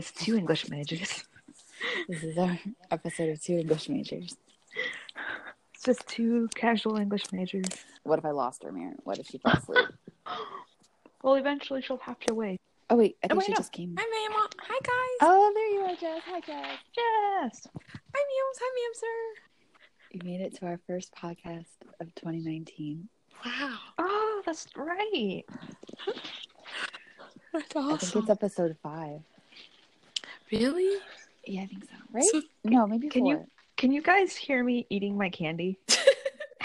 it's two English majors. This is our episode of two English majors. It's just two casual English majors. What if I lost her, Mary? What if she fell asleep? Well, eventually she'll have to wait. Oh wait, I oh, think wait, she no. just came. Hi, Mama. Hi, guys. Oh, there you are, Jess. Hi, Jess. Yes. Hi, Mews. Hi, Ma'am, sir. You made it to our first podcast of 2019. Wow. Oh, that's right. That's awesome. I think it's episode five. Really? Yeah, I think so. Right? So- no, maybe Can you- Can you guys hear me eating my candy?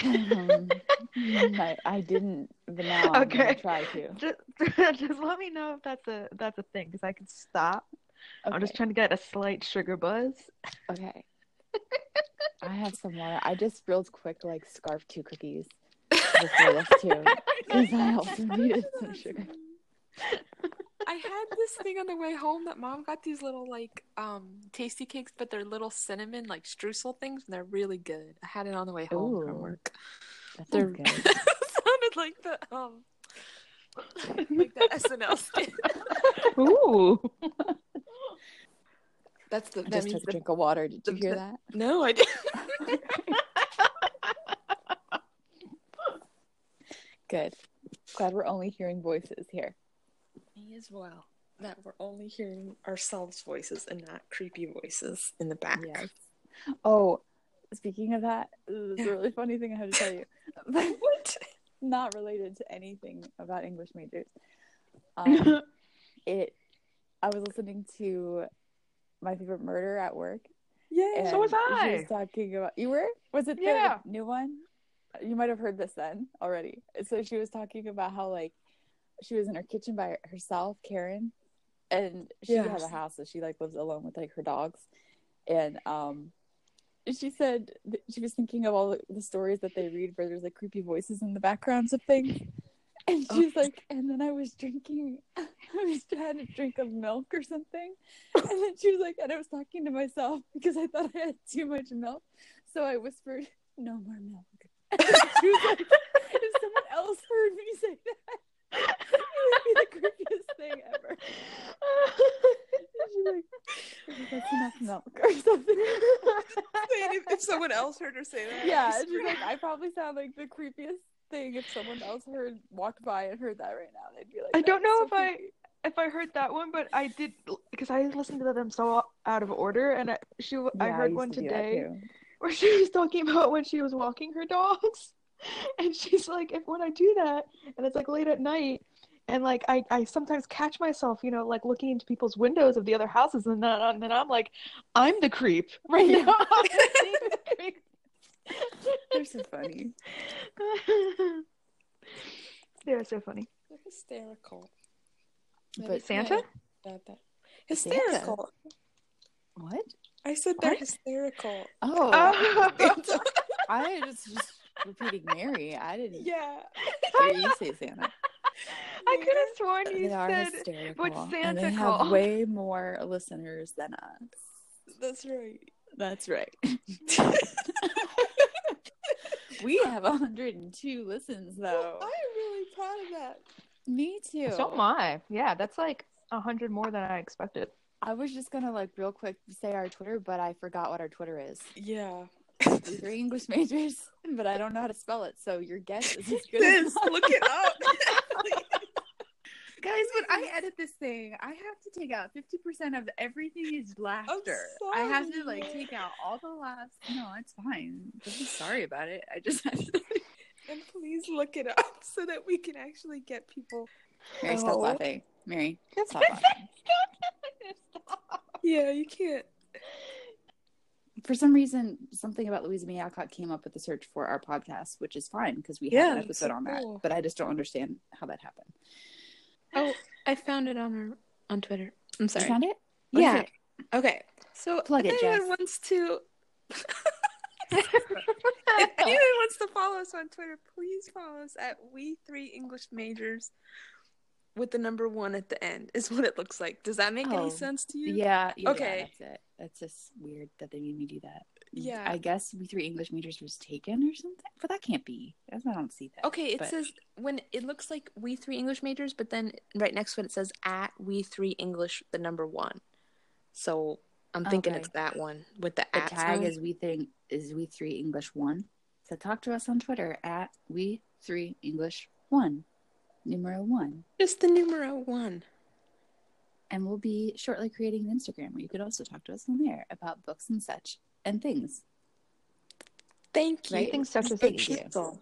um, I, I didn't, but now I'm Okay. gonna try to. Just, just let me know if that's a that's a thing, because I can stop. I'm just trying to get a slight sugar buzz. Okay. I have some water. I just real quick like scarf two cookies before this too, because I also needed some sugar. I had this thing on the way home that mom got these little like um tasty cakes, but they're little cinnamon like streusel things, and they're really good. I had it on the way home Ooh. from work. They're good. sounded like the um like the SNL skit. Ooh. That's the I that just took a the, drink of water. Did you the- hear the- that? no, I didn't. Good. Glad we're only hearing voices here. Me as well. That we're only hearing ourselves' voices and not creepy voices in the back. Yes. Oh, speaking of that, this is a really funny thing I have to tell you. What? Not related to anything about English majors. Um, it. I was listening to my favorite murder at work. Yeah. So was She I. was talking about you were was it the Yeah. new one? You might have heard this then already. So she was talking about how like she was in her kitchen by herself, Karen, and she has a house, so she like lives alone with like her dogs, and um. She said that she was thinking of all the, stories that they read where there's like creepy voices in the backgrounds of things. And she's like, and then I was drinking, I was had a drink of milk or something. And then she was like, and I was talking to myself because I thought I had too much milk. So I whispered, no more milk. And she was like, if someone else heard me say that, would be the creepiest thing ever. And she's like, that's enough milk or something. if, if someone else heard her say that. yeah, I'd she's like, I probably sound like the creepiest thing if someone else heard walked by and heard that right now. They'd be like, I don't know so if I if I heard that one, but I did because I listened to them so out of order, and I, she I heard used one to today where she was talking about when she was walking her dogs, and she's like, if when I do that, and it's like late at night. And like I, I sometimes catch myself, you know, like looking into people's windows of the other houses, and then, and then I'm like, I'm the creep right now. I'm the creep. They're so funny. They're so funny. They're hysterical. But is Santa? what- that- that- Hysterical. What? I said they're What? hysterical. Oh, Oh. I was just repeating Mary. I didn't yeah. hear you say Santa. I could have sworn you They are said hysterical. what's and Santa they called? have way more listeners than us. That's right. That's right. we have 102 listens though. I'm really proud of that. Me too. So am I. Yeah, that's like a hundred more than I expected. I was just gonna like real quick say our Twitter, but I forgot what our Twitter is. Yeah. We're English majors, but I don't know how to spell it. So your guess is as good as This, mine. look it up. Guys, when I edit this thing, I have to take out 50% of everything is laughter. I have to like take out all the laughs. No, it's fine. Don't be sorry about it. I just have to. and please look it up so that we can actually get people. Mary, stop Oh. laughing. Mary, stop laughing. Yeah, you can't. For some reason, something about Louisa May Alcott came up with the search for our podcast, which is fine because we have an episode so on cool. that. But I just don't understand how that happened. Oh, I found it on our, on Twitter. I'm sorry. You found it? What yeah. it? Okay. So Plug if it, anyone Jess. wants to if anyone wants to follow us on Twitter, please follow us at We Three English Majors with the number one at the end is what it looks like. Does that make Oh, any sense to you? Yeah. yeah Okay. that's it. That's just weird that they made me do that. Yeah. I guess we three English majors was taken or something, but that can't be. I don't see that. Okay, it but- says when it looks like we three English majors, but then right next to it it says at we three English the number one. So I'm thinking Okay. it's that one with the, the tag sign. is we think is we three English one. So talk to us on Twitter at we three English one, numero one, just the numero one. and we'll be shortly creating an Instagram where you could also talk to us on there about books and such and things. Thank you. Right? Things such as Thank these. you.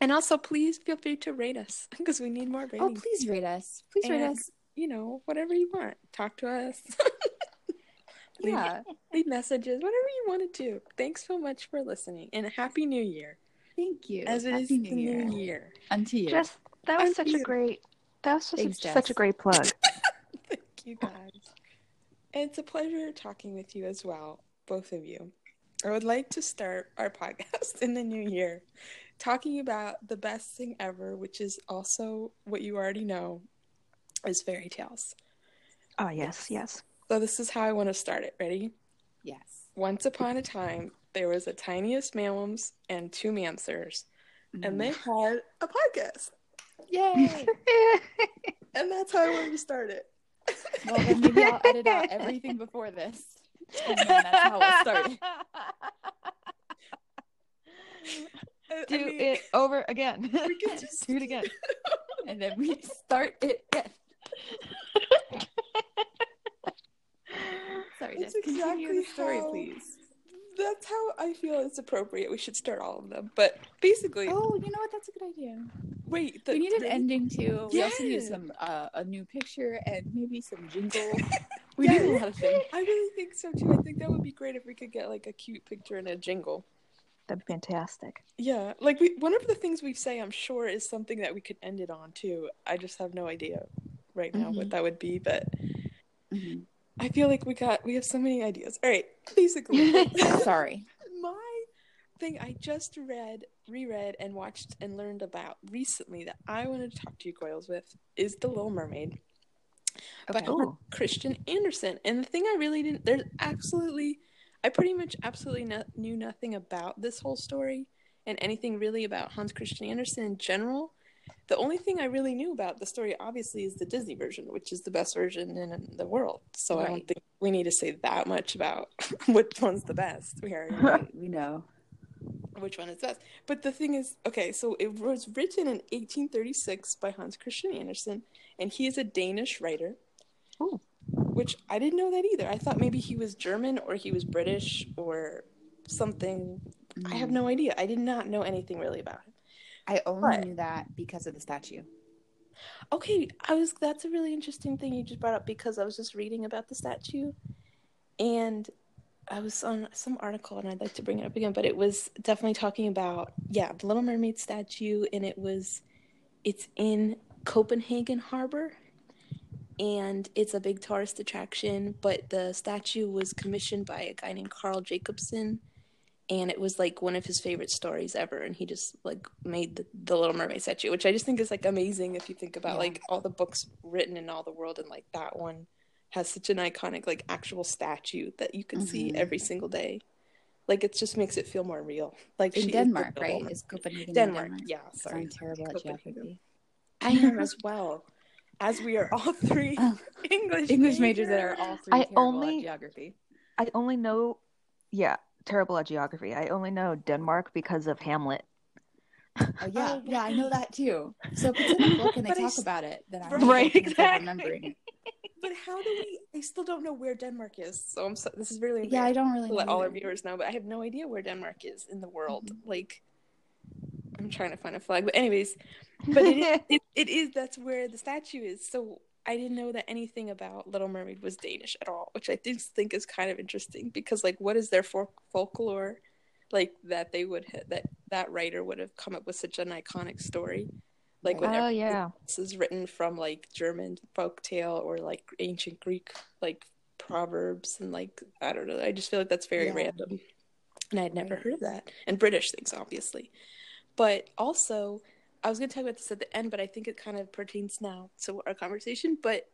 And also, please feel free to rate us because we need more oh, ratings. Oh, please rate us. Please rate us. You know, whatever you want. Talk to us. leave, Yeah. leave messages, whatever you want to do. Thanks so much for listening, and Happy New Year, Thank you. as it is Happy the new year. Unto you. Just that was Thank such you. a great. That was just Thanks, a, such a great plug. Thank you guys. It's a pleasure talking with you as well, both of you. I would like to start our podcast in the new year talking about the best thing ever, which is also what you already know is fairy tales. Oh yes, yes. So this is how I want to start it. Ready? yes. Once upon a time, there was a tiniest mamms and two mansers, and they mm. had a podcast. Yay. And that's how I wanted to start it. well, then maybe I'll edit out everything before this. And then that's how we'll start it. I- Do mean- it over again. We could just- do it again. And then we start it again. Sorry, That's just continue exactly the story, how- please. That's how I feel it's appropriate. We should start all of them. But basically, Oh, you know what? That's a good idea. wait. The, we need an really- ending too. We also need some uh, a new picture and maybe some jingle. We Yeah. need a lot of things. I really think so too. I think that would be great if we could get like a cute picture and a jingle. That'd be fantastic. Yeah, like we one of the things we say, I'm sure, is something that we could end it on too. I just have no idea right now what Mhm. that would be, but Mhm. I feel like we got we have so many ideas. All right, basically, Sorry. my thing I just read, reread, and watched and learned about recently that I wanted to talk to you, Goyles, with is The Little Mermaid by Okay. Ooh. Christian Andersen. And the thing I really didn't, there's absolutely, I pretty much absolutely no, knew nothing about this whole story and anything really about Hans Christian Andersen in general. The only thing I really knew about the story, obviously, is the Disney version, which is the best version in, in the world. So I don't think we need to say that much about which one's the best. We already Right, we know. Which one is best. But the thing is, okay, so it was written in 1836 by Hans Christian Andersen, and he is a Danish writer. Ooh. Which I didn't know that either. I thought maybe he was German or he was British or something. I have Mm. no idea. I did not know anything really about him. I only But- knew that because of the statue. Okay, I was that's a really interesting thing you just brought up because I was just reading about the statue and I was on some article and I'd like to bring it up again, but it was definitely talking about yeah, the Little Mermaid statue and it was it's in Copenhagen Harbor and it's a big tourist attraction, but the statue was commissioned by a guy named Carl Jacobsen and it was like one of his favorite stories ever and he just like made the, the little mermaid statue which i just think is like amazing if you think about Yeah. like all the books written in all the world and like that one has such an iconic like actual statue that you can see Mhm. every single day like it just makes it feel more real like In is Denmark, Little right? Mermaid. Is Copenhagen in denmark, Denmark? yeah Sorry, sorry I'm terrible at geography. i am as well as we are all three Oh, english English majors that are all three I only- at geography. I only know, yeah, terrible at geography. I only know Denmark because of Hamlet. Oh yeah, Oh, yeah, I know that too. So if it's in a book and they But talk s- about it, then I'm Right, right, exactly. remembering it. But how do we i still don't know where denmark is so i'm so this is really Yeah, I don't really let all our viewers know, but I have no idea where Denmark is in the world. Mm-hmm. Like, I'm trying to find a flag, but anyways, but it is, it, it is that's where the statue is. So I didn't know that anything about Little Mermaid was Danish at all, which I do think is kind of interesting because, like, what is their folk- folklore like that they would ha- that that writer would have come up with such an iconic story, like when. Oh yeah. this is written from like German folktale or like ancient Greek like proverbs and like I don't know. I just feel like that's very Yeah. random, and I'd never Right. heard of that. And British things, obviously, but also I was going to talk about this at the end, but I think it kind of pertains now to our conversation. But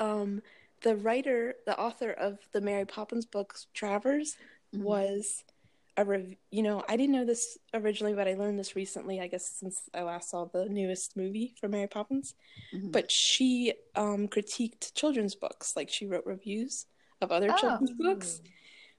um, the writer, the author of the Mary Poppins books, Travers, Mhm. was a rev- you know I didn't know this originally, but I learned this recently. I guess since I last saw the newest movie for Mary Poppins. Mhm. But she um, critiqued children's books, like she wrote reviews of other children's books,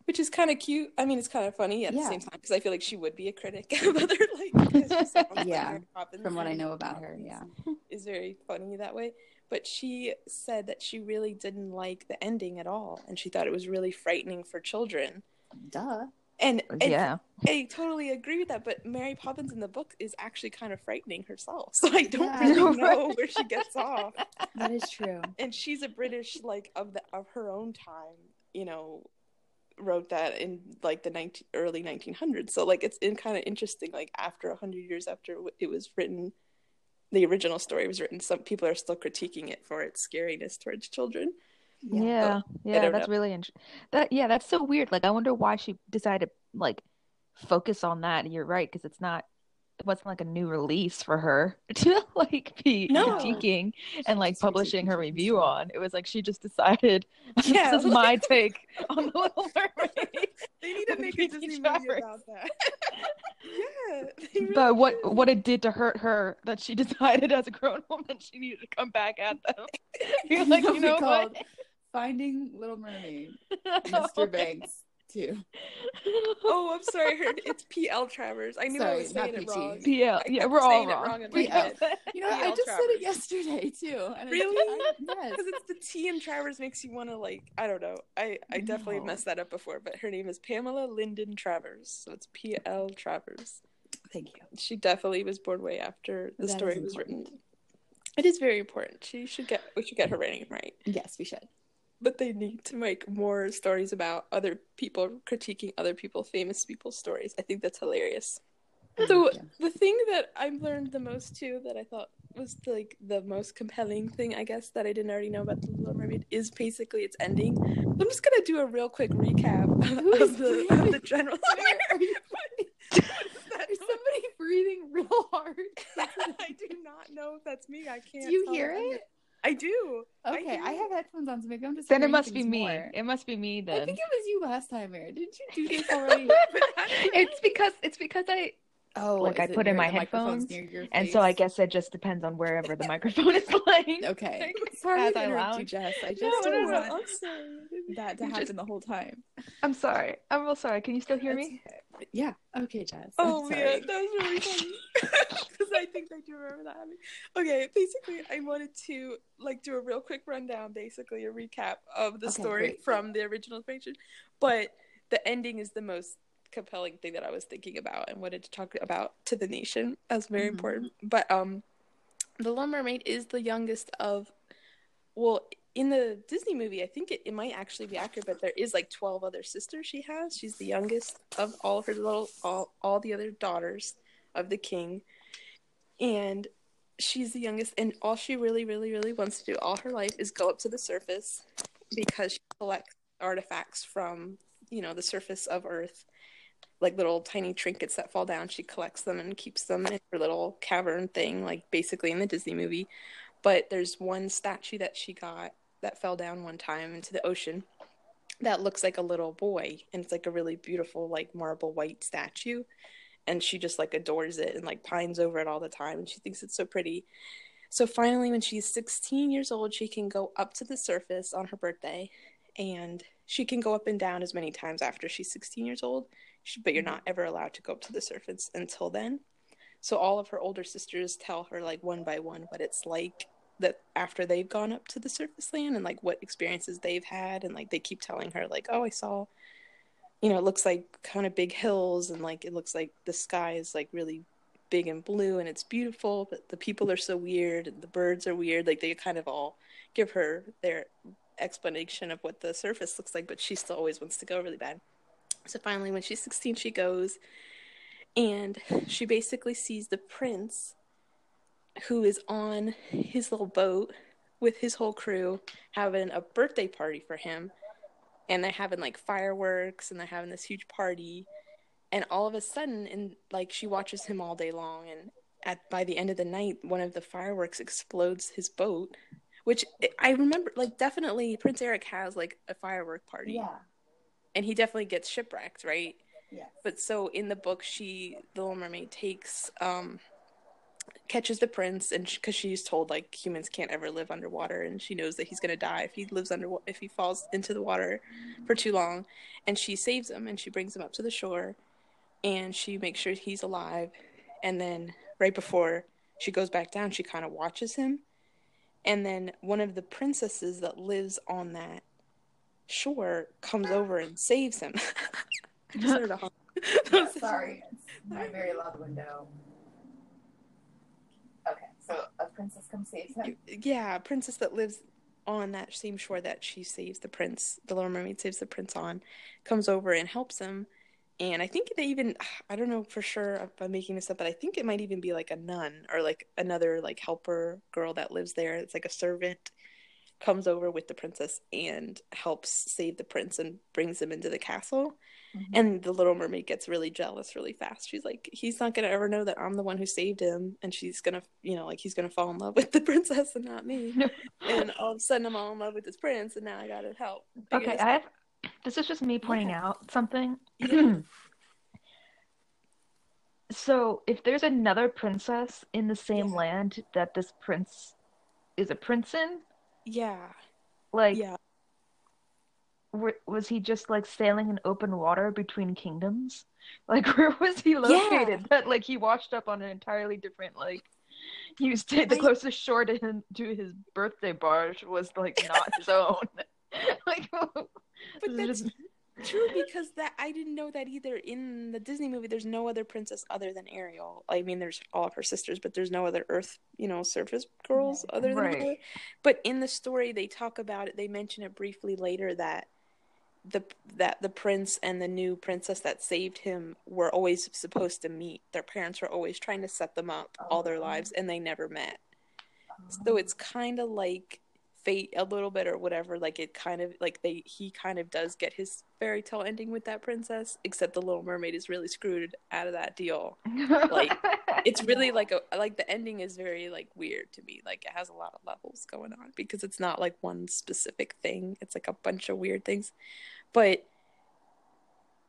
which is kind of cute. I mean, it's kind of funny at Yeah. the same time because I feel like she would be a critic of other like. because she sounds like Yeah, Mary Poppins from what I know about her, yeah. is very funny that way. But she said that she really didn't like the ending at all, and she thought it was really frightening for children. Duh. And, uh, and Yeah. I totally agree with that. But Mary Poppins in the book is actually kind of frightening herself, so I don't Yeah. really know where she gets off. That is true. And she's a British like of the of her own time, you know, wrote that in like the 19, early 1900s. So like it's in kind of interesting. Like after hundred years after it was written, the original story was written. Some people are still critiquing it for its scariness towards children. Yeah, oh, yeah, don't that's know. really interesting. That yeah, that's so weird. Like, I wonder why she decided to like focus on that. And You're right, because it's not, it wasn't like a new release for her to like be No. critiquing and like publishing her review on. It was like she just decided Yeah, this is my take on the Little Mermaid. They need to make a Disney movie about that. yeah, really But what should. what it did to hurt her that she decided as a grown woman she needed to come back at them. You're like, oh you know what? Finding Little Mermaid, Mr. Banks, too. Oh, I'm sorry. I heard it's P.L. Travers. I knew I was saying not it PT. wrong. PL. I Yeah, we're all saying it wrong. wrong PL. You know, I P.L. just said it yesterday too. And Really? I- yes. Because it's the T in Travers makes you want to like I don't know. I I definitely No. messed that up before, but her name is Pamela Lyndon Travers, so it's P L Travers. Thank you. She definitely was born way after the That story was written. It is very important. She should get we should get her writing right. Yes, we should. But they need to make more stories about other people critiquing other people, famous people's stories. I think that's hilarious. So mm-hmm. Yeah. the thing that I've learned the most too, that I thought was like the most compelling thing, I guess, that I didn't already know about the Little Mermaid is basically its ending. I'm just gonna do a real quick recap of, the, breathing? of the general. Are you- There's somebody breathing real hard. I do not know if that's me. I can't. Do you hear if it? I do. Okay, hear I, have headphones on, so maybe I'm just. Then it must be me. more. It must be me Then I think it was you last time, Aaron. Didn't you do this already? it's because it's because I oh, Like, I put in my headphones, and so I guess it just depends on wherever the microphone is playing. Okay. Sorry as to interrupt you. Jess. I just No, no, didn't no, want that to happen just- the whole time. I'm sorry. I'm real sorry. Can you still hear me? Yeah. Okay, Jess. Oh I'm man, sorry. that was really funny. Because I think I do remember that happening. Okay, basically, I wanted to like do a real quick rundown, basically a recap of the Okay, story great. from the original fiction. But the ending is the most compelling thing that I was thinking about and wanted to talk about to the nation as very Mhm. important. But um, the Little Mermaid is the youngest of, well, in the Disney movie, I think it, it might actually be accurate, but there is like twelve other sisters she has. She's the youngest of all her little all all the other daughters of the king, and she's the youngest. And all she really, really, really wants to do all her life is go up to the surface because she collects artifacts from you know the surface of Earth, like little tiny trinkets that fall down. She collects them and keeps them in her little cavern thing, like basically in the Disney movie. But there's one statue that she got that fell down one time into the ocean that looks like a little boy and it's like a really beautiful like marble white statue and she just like adores it and like pines over it all the time and she thinks it's so pretty so finally when she's 16 years old she can go up to the surface on her birthday and she can go up and down as many times after she's 16 years old but you're mm-hmm. not ever allowed to go up to the surface until then. So all of her older sisters tell her like one by one what it's like that after they've gone up to the surface land and like what experiences they've had and like they keep telling her like oh i saw you know it looks like kind of big hills and like it looks like the sky is like really big and blue and it's beautiful but the people are so weird and the birds are weird. Like they kind of all give her their explanation of what the surface looks like but she still always wants to go really bad. So finally when she's 16 she goes and she basically sees the prince who is on his little boat with his whole crew having a birthday party for him. And they're having like fireworks and they're having this huge party. And all of a sudden and like she watches him all day long. And at by the end of the night one of the fireworks explodes his boat which i remember like definitely prince eric has like a firework party. And he definitely gets shipwrecked, right? Yes. But so in the book, she, the Little Mermaid, takes, um, catches the prince, and because she's told like humans can't ever live underwater, and she knows that he's gonna die if he lives under if he falls into the water for too long, and she saves him and she brings him up to the shore, and she makes sure he's alive, and then right before she goes back down, she kind of watches him, and then one of the princesses that lives on that shore comes over and saves him. I just heard a honk. Yeah, sorry, it's my very loud window. Okay, so a princess comes saves him. Yeah, a princess that lives on that same shore that she saves the prince, the Little Mermaid saves the prince on, comes over and helps him. And I think they even, I don't know for sure if I'm making this up, but I think it might even be like a nun or like another like helper girl that lives there. It's like a servant comes over with the princess and helps save the prince and brings him into the castle. Mhm. And the Little Mermaid gets really jealous really fast. She's like, he's not gonna ever know that I'm the one who saved him, and she's gonna, you know, like he's gonna fall in love with the princess and not me. and all of a sudden, I'm all in love with this prince, and now I gotta help. Okay, I have. This is just me pointing Yeah. out something. Yeah. so, if there's another princess in the same Yeah. land that this prince is a prince in, yeah, like, yeah. was he just like sailing in open water between kingdoms? Like, where was he located? That like he washed up on an entirely different like. He was the closest shore to him to his birthday barge was like not his own. like, But that's just- true because that I didn't know that either. In the Disney movie, there's no other princess other than Ariel. I mean, there's all of her sisters, but there's no other Earth, you know, surface girls other than Right. her. But in the story, they talk about it. They mention it briefly later that the that the prince and the new princess that saved him were always supposed to meet. Their parents were always trying to set them up all their oh. lives, and they never met. So oh. it's kind of like fate a little bit or whatever. Like it kind of like they he kind of does get his fairy tale ending with that princess, except the Little Mermaid is really screwed out of that deal. like, It's really like a like the ending is very like weird to me. Like it has a lot of levels going on because it's not like one specific thing. It's like a bunch of weird things. But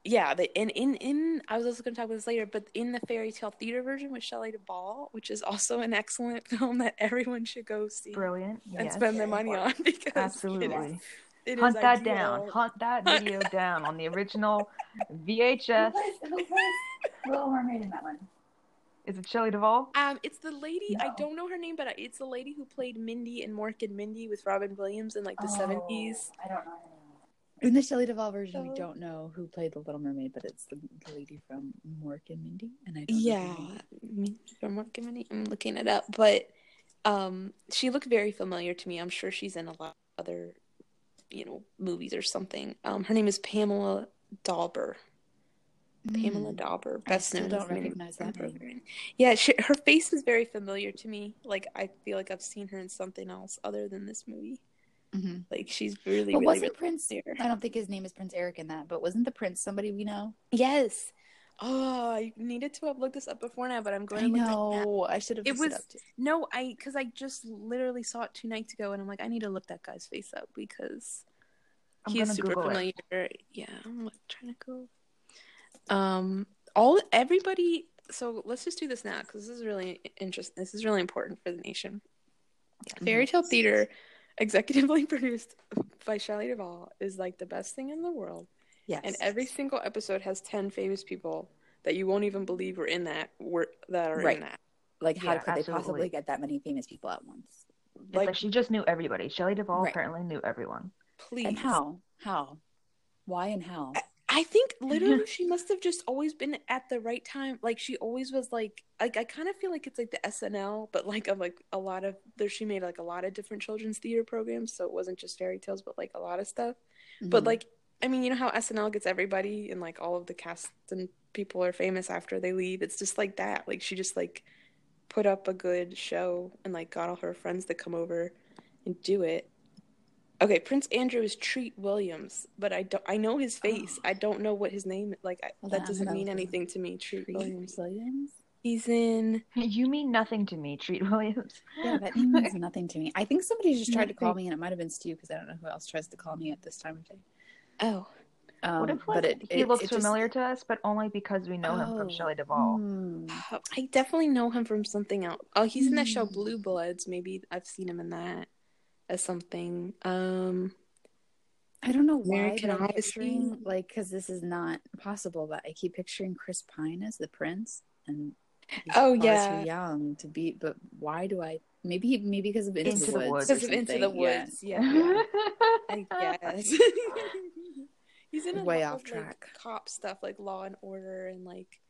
yeah, the in in in I was also going to talk about this later, but in the fairy tale theater version with Shelley Duvall, which is also an excellent film that everyone should go see brilliant. and yes. spend their money on because Absolutely. it is Hunt that ideal. down. Hunt that video down on the original VHS. Who plays, who plays Little Mermaid in that one? Is it Shelley Duvall? Um, it's the lady I don't know her name, but it's the lady who played Mindy in Mork and Mindy with Robin Williams in like the seventies. Oh, I don't know her name. In the Shelley Duvall version, So- we don't know who played the Little Mermaid, but it's the, the lady from Mork and Mindy, and I don't Yeah. Mindy from Mork and Mindy. I'm looking it up, but um, she looked very familiar to me. I'm sure she's in a lot of other, you know, movies or something. Um, her name is Pamela Dawber. Pamela Mm. Dawber, best known don't recognize that name. Yeah, she, her face is very familiar to me. Like I feel like I've seen her in something else other than this movie. Mhm. Like she's really, But really, wasn't really Prince? there. I don't think his name is Prince Eric in that, but wasn't the Prince somebody we know? Yes. Oh, I needed to have looked this up before now, but I'm going I to look it know. I should have. It was up no, I because I just literally saw it two nights ago, and I'm like, I need to look that guy's face up because I'm he's super Google familiar. it. Yeah, I'm like, trying to go. Um, all everybody. So let's just do this now because this is really interesting. This is really important for the nation. Fairy Tale Theater, executively produced by Shelley Duvall, is like the best thing in the world. Yes. And every single episode has ten famous people that you won't even believe were in that were that are Right. in that. like, how Yeah, could they possibly get that many famous people at once? Like- like, she just knew everybody. Shelley Duvall Right. apparently knew everyone. Please. And how? How? Why and how? I think literally she must have just always been at the right time. Like she always was like like I kind of feel like it's like the SNL, but like of like a lot of there she made like a lot of different children's theater programs, so it wasn't just fairy tales, but like a lot of stuff. But Mhm. like I mean, you know how SNL gets everybody and like all of the cast and people are famous after they leave. It's just like that. Like she just like put up a good show and like got all her friends to come over and do it. Okay, Prince Andrew is Treat Williams, but I don't I know his face. I don't know what his name like I, Hold that doesn't hold mean hold anything to me. Treat Treat Williams. Williams? He's in You mean nothing to me, Treat Williams. Yeah, that name means nothing to me. I think somebody just tried to call me, and it might have been Stu because I don't know who else tries to call me at this time of day. Oh. Um, what if like but it, he it- looks it just- familiar to us, but only because we know him from Oh. Shelley Duvall? Hmm. Uh, I definitely know him from something else. Oh, he's in that show Hmm. Blue Bloods. Maybe I've seen him in that as something. Um, I don't know why American but I'm Odyssey. picturing like because this is not possible, but I keep picturing Chris Pine as the prince, and he's Oh, far yeah. too young to be. But why do I? Maybe maybe because of Into, Into the the Woods. Woods. or because of Into the something. Yeah. Woods. Yeah, I guess. he's in a Way lot off of, like, track. cop stuff like Law and Order and like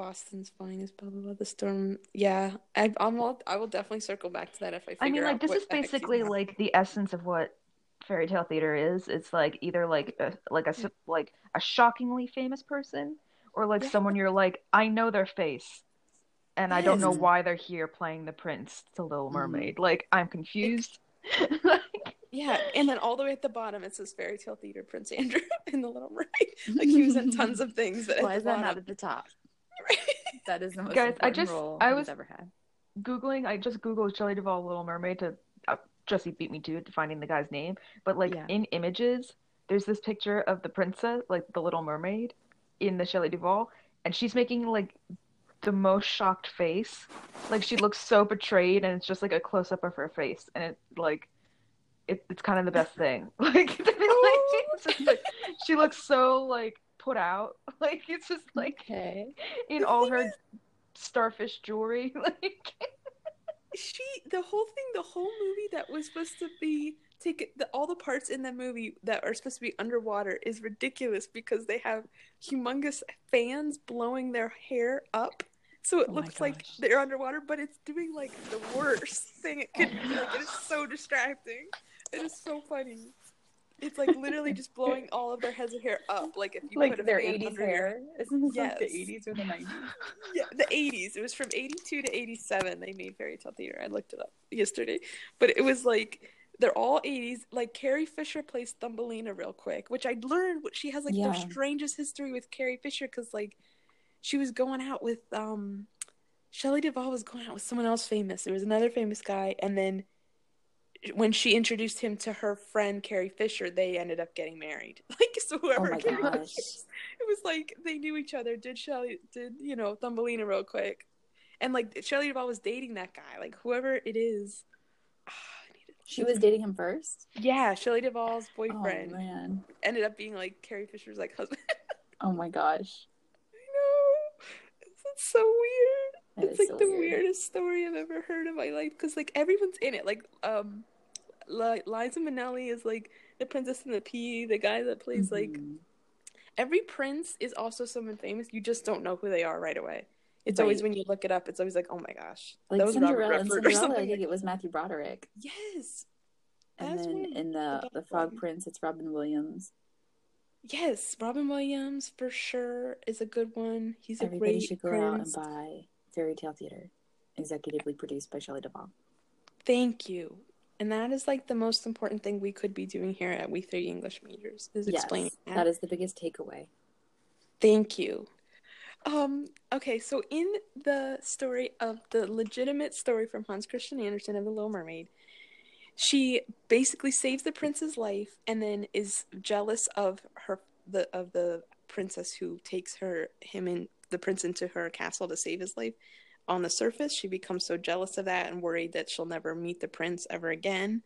Boston's Finest. Blah blah blah. The Storm. Yeah, I, I'm. All, I will definitely circle back to that if I. Figure I mean, like out this what is the heck he's basically like the essence of what fairy tale theater is. It's like either like a, like a like a shockingly famous person, or like Yeah. someone you're like, I know their face, and I don't know why they're here playing the prince to Little Mhm. Mermaid. Like I'm confused. Yeah, and then all the way at the bottom it says Fairy Tale Theater Prince Andrew in the Little Mermaid. Like he was in tons of things, but Why is that not at the top? That is the most Guys, I just- role I was- ever had. Googling, I just Googled Shelley Duvall Little Mermaid to uh, Jesse beat me to it finding the guy's name. But like Yeah. in images, there's this picture of the princess, like the Little Mermaid, in the Shelley Duvall, and she's making like the most shocked face. Like she looks so betrayed, and it's just like a close up of her face, and it like it, it's kind of the best thing. Like, like, just, like she looks so like put out. Like it's just like Okay. in all her starfish jewelry. Like she the whole thing the whole movie that was supposed to be take the, all the parts in that movie that are supposed to be underwater is ridiculous because they have humongous fans blowing their hair up so it Oh looks like they're underwater but it's doing like the worst thing it could be like it is so distracting it is so funny it's like literally just blowing all of their heads of hair up like if you like put their fan 80s under your- hair. Isn't this like the 80s or the 90s? yeah, the 80s. It was from 82 to 87 they made Fairy Tale Theater. I looked it up yesterday. But it was like they're all 80s. Like Carrie Fisher plays Thumbelina real quick, which I learned what she has like Yeah. the strangest history with Carrie Fisher cuz like she was going out with um Shelley Duvall was going out with someone else famous. There was another famous guy and then when she introduced him to her friend Carrie Fisher, they ended up getting married. Like so oh whoever Oh my Carrie gosh. It was like they knew each other. Did Shelley did you know Thumbelina real quick, and like Shelley Duvall was dating that guy. Like whoever it is, to- She was dating him first? yeah, Shelley Duvall's Oh, boyfriend man. ended up being like Carrie Fisher's like husband. Oh, my gosh. I know it's so weird. That it's like so the weird. weirdest story I've ever heard in my life because like everyone's in it. Like um, Li- Liza Minnelli is like the Princess and the Pea. The guy that plays like Mhm. every prince is also someone famous. You just don't know who they are right away. It's Right. always when you look it up. It's always like, oh my gosh, like that was Robert Cinderella. In Redford or Cinderella, I think it was Matthew Broderick. Yes, And That's then in the the Frog. Prince, it's Robin Williams. yes, Robin Williams for sure is a good one. He's a Everybody great should go out and prince. buy Fairy Tale Theater, executively produced by Shelley Duvall. Thank you. And that is like the most important thing we could be doing here at We Three English Majors is Yes, explaining that is the biggest takeaway. Thank you. Um, okay, so in the story of the legitimate story from Hans Christian Andersen of The Little Mermaid, she basically saves the prince's life and then is jealous of her the of the princess who takes her him and the prince into her castle to save his life. On the surface, she becomes so jealous of that and worried that she'll never meet the prince ever again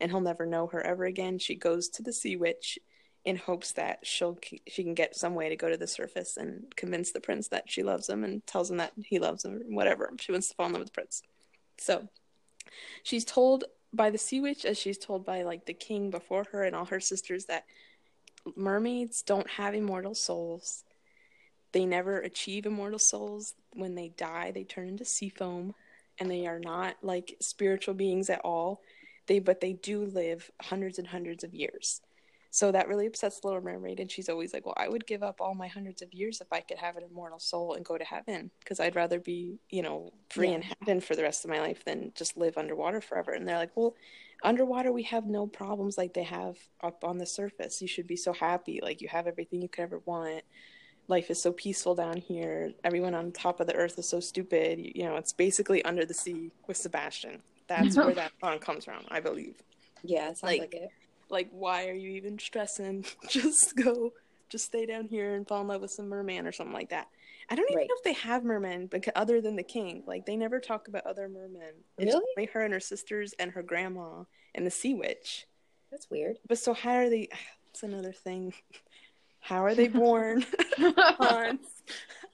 and he'll never know her ever again. She goes to the sea witch in hopes that she'll she can get some way to go to the surface and convince the prince that she loves him and tells him that he loves him whatever. She wants to fall in love with the prince. So she's told by the sea witch, as she's told by like the king before her and all her sisters, that mermaids don't have immortal souls. They never achieve immortal souls. When they die, they turn into sea foam, and they are not like spiritual beings at all. They but they do live hundreds and hundreds of years. So that really upsets the Little Mermaid, and she's always like, "Well, I would give up all my hundreds of years if I could have an immortal soul and go to heaven, because I'd rather be, you know, free Yeah. in heaven for the rest of my life than just live underwater forever." And they're like, "Well, underwater we have no problems like they have up on the surface. You should be so happy, like you have everything you could ever want. Life is so peaceful down here. Everyone on top of the earth is so stupid. You, you know, it's basically under the sea with Sebastian. That's where that song comes from, I believe." Yeah, it sounds Like- like, it. Like, why are you even stressing? just go, just stay down here and fall in love with some merman or something like that. I don't even Right. know if they have mermen, because other than the king, like they never talk about other mermen. It's Really? only her and her sisters and her grandma and the sea witch. That's weird. But so how are they? That's another thing. How are they born?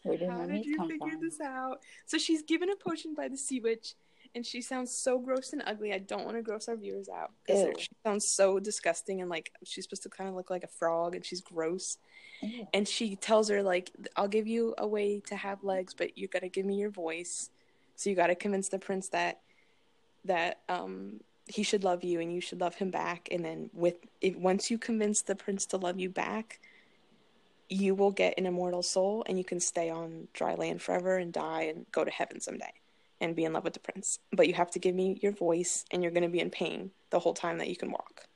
Where did How did you figure from? this out? So she's given a potion by the sea witch, and she sounds so gross and ugly. I don't want to gross our viewers out because she sounds so disgusting and like she's supposed to kind of look like a frog, and she's gross. Ew. And she tells her like, "I'll give you a way to have legs, but you got to give me your voice. So you got to convince the prince that that um he should love you and you should love him back. And then with if once you convince the prince to love you back." You will get an immortal soul and you can stay on dry land forever and die and go to heaven someday and be in love with the prince. But you have to give me your voice and you're going to be in pain the whole time that you can walk.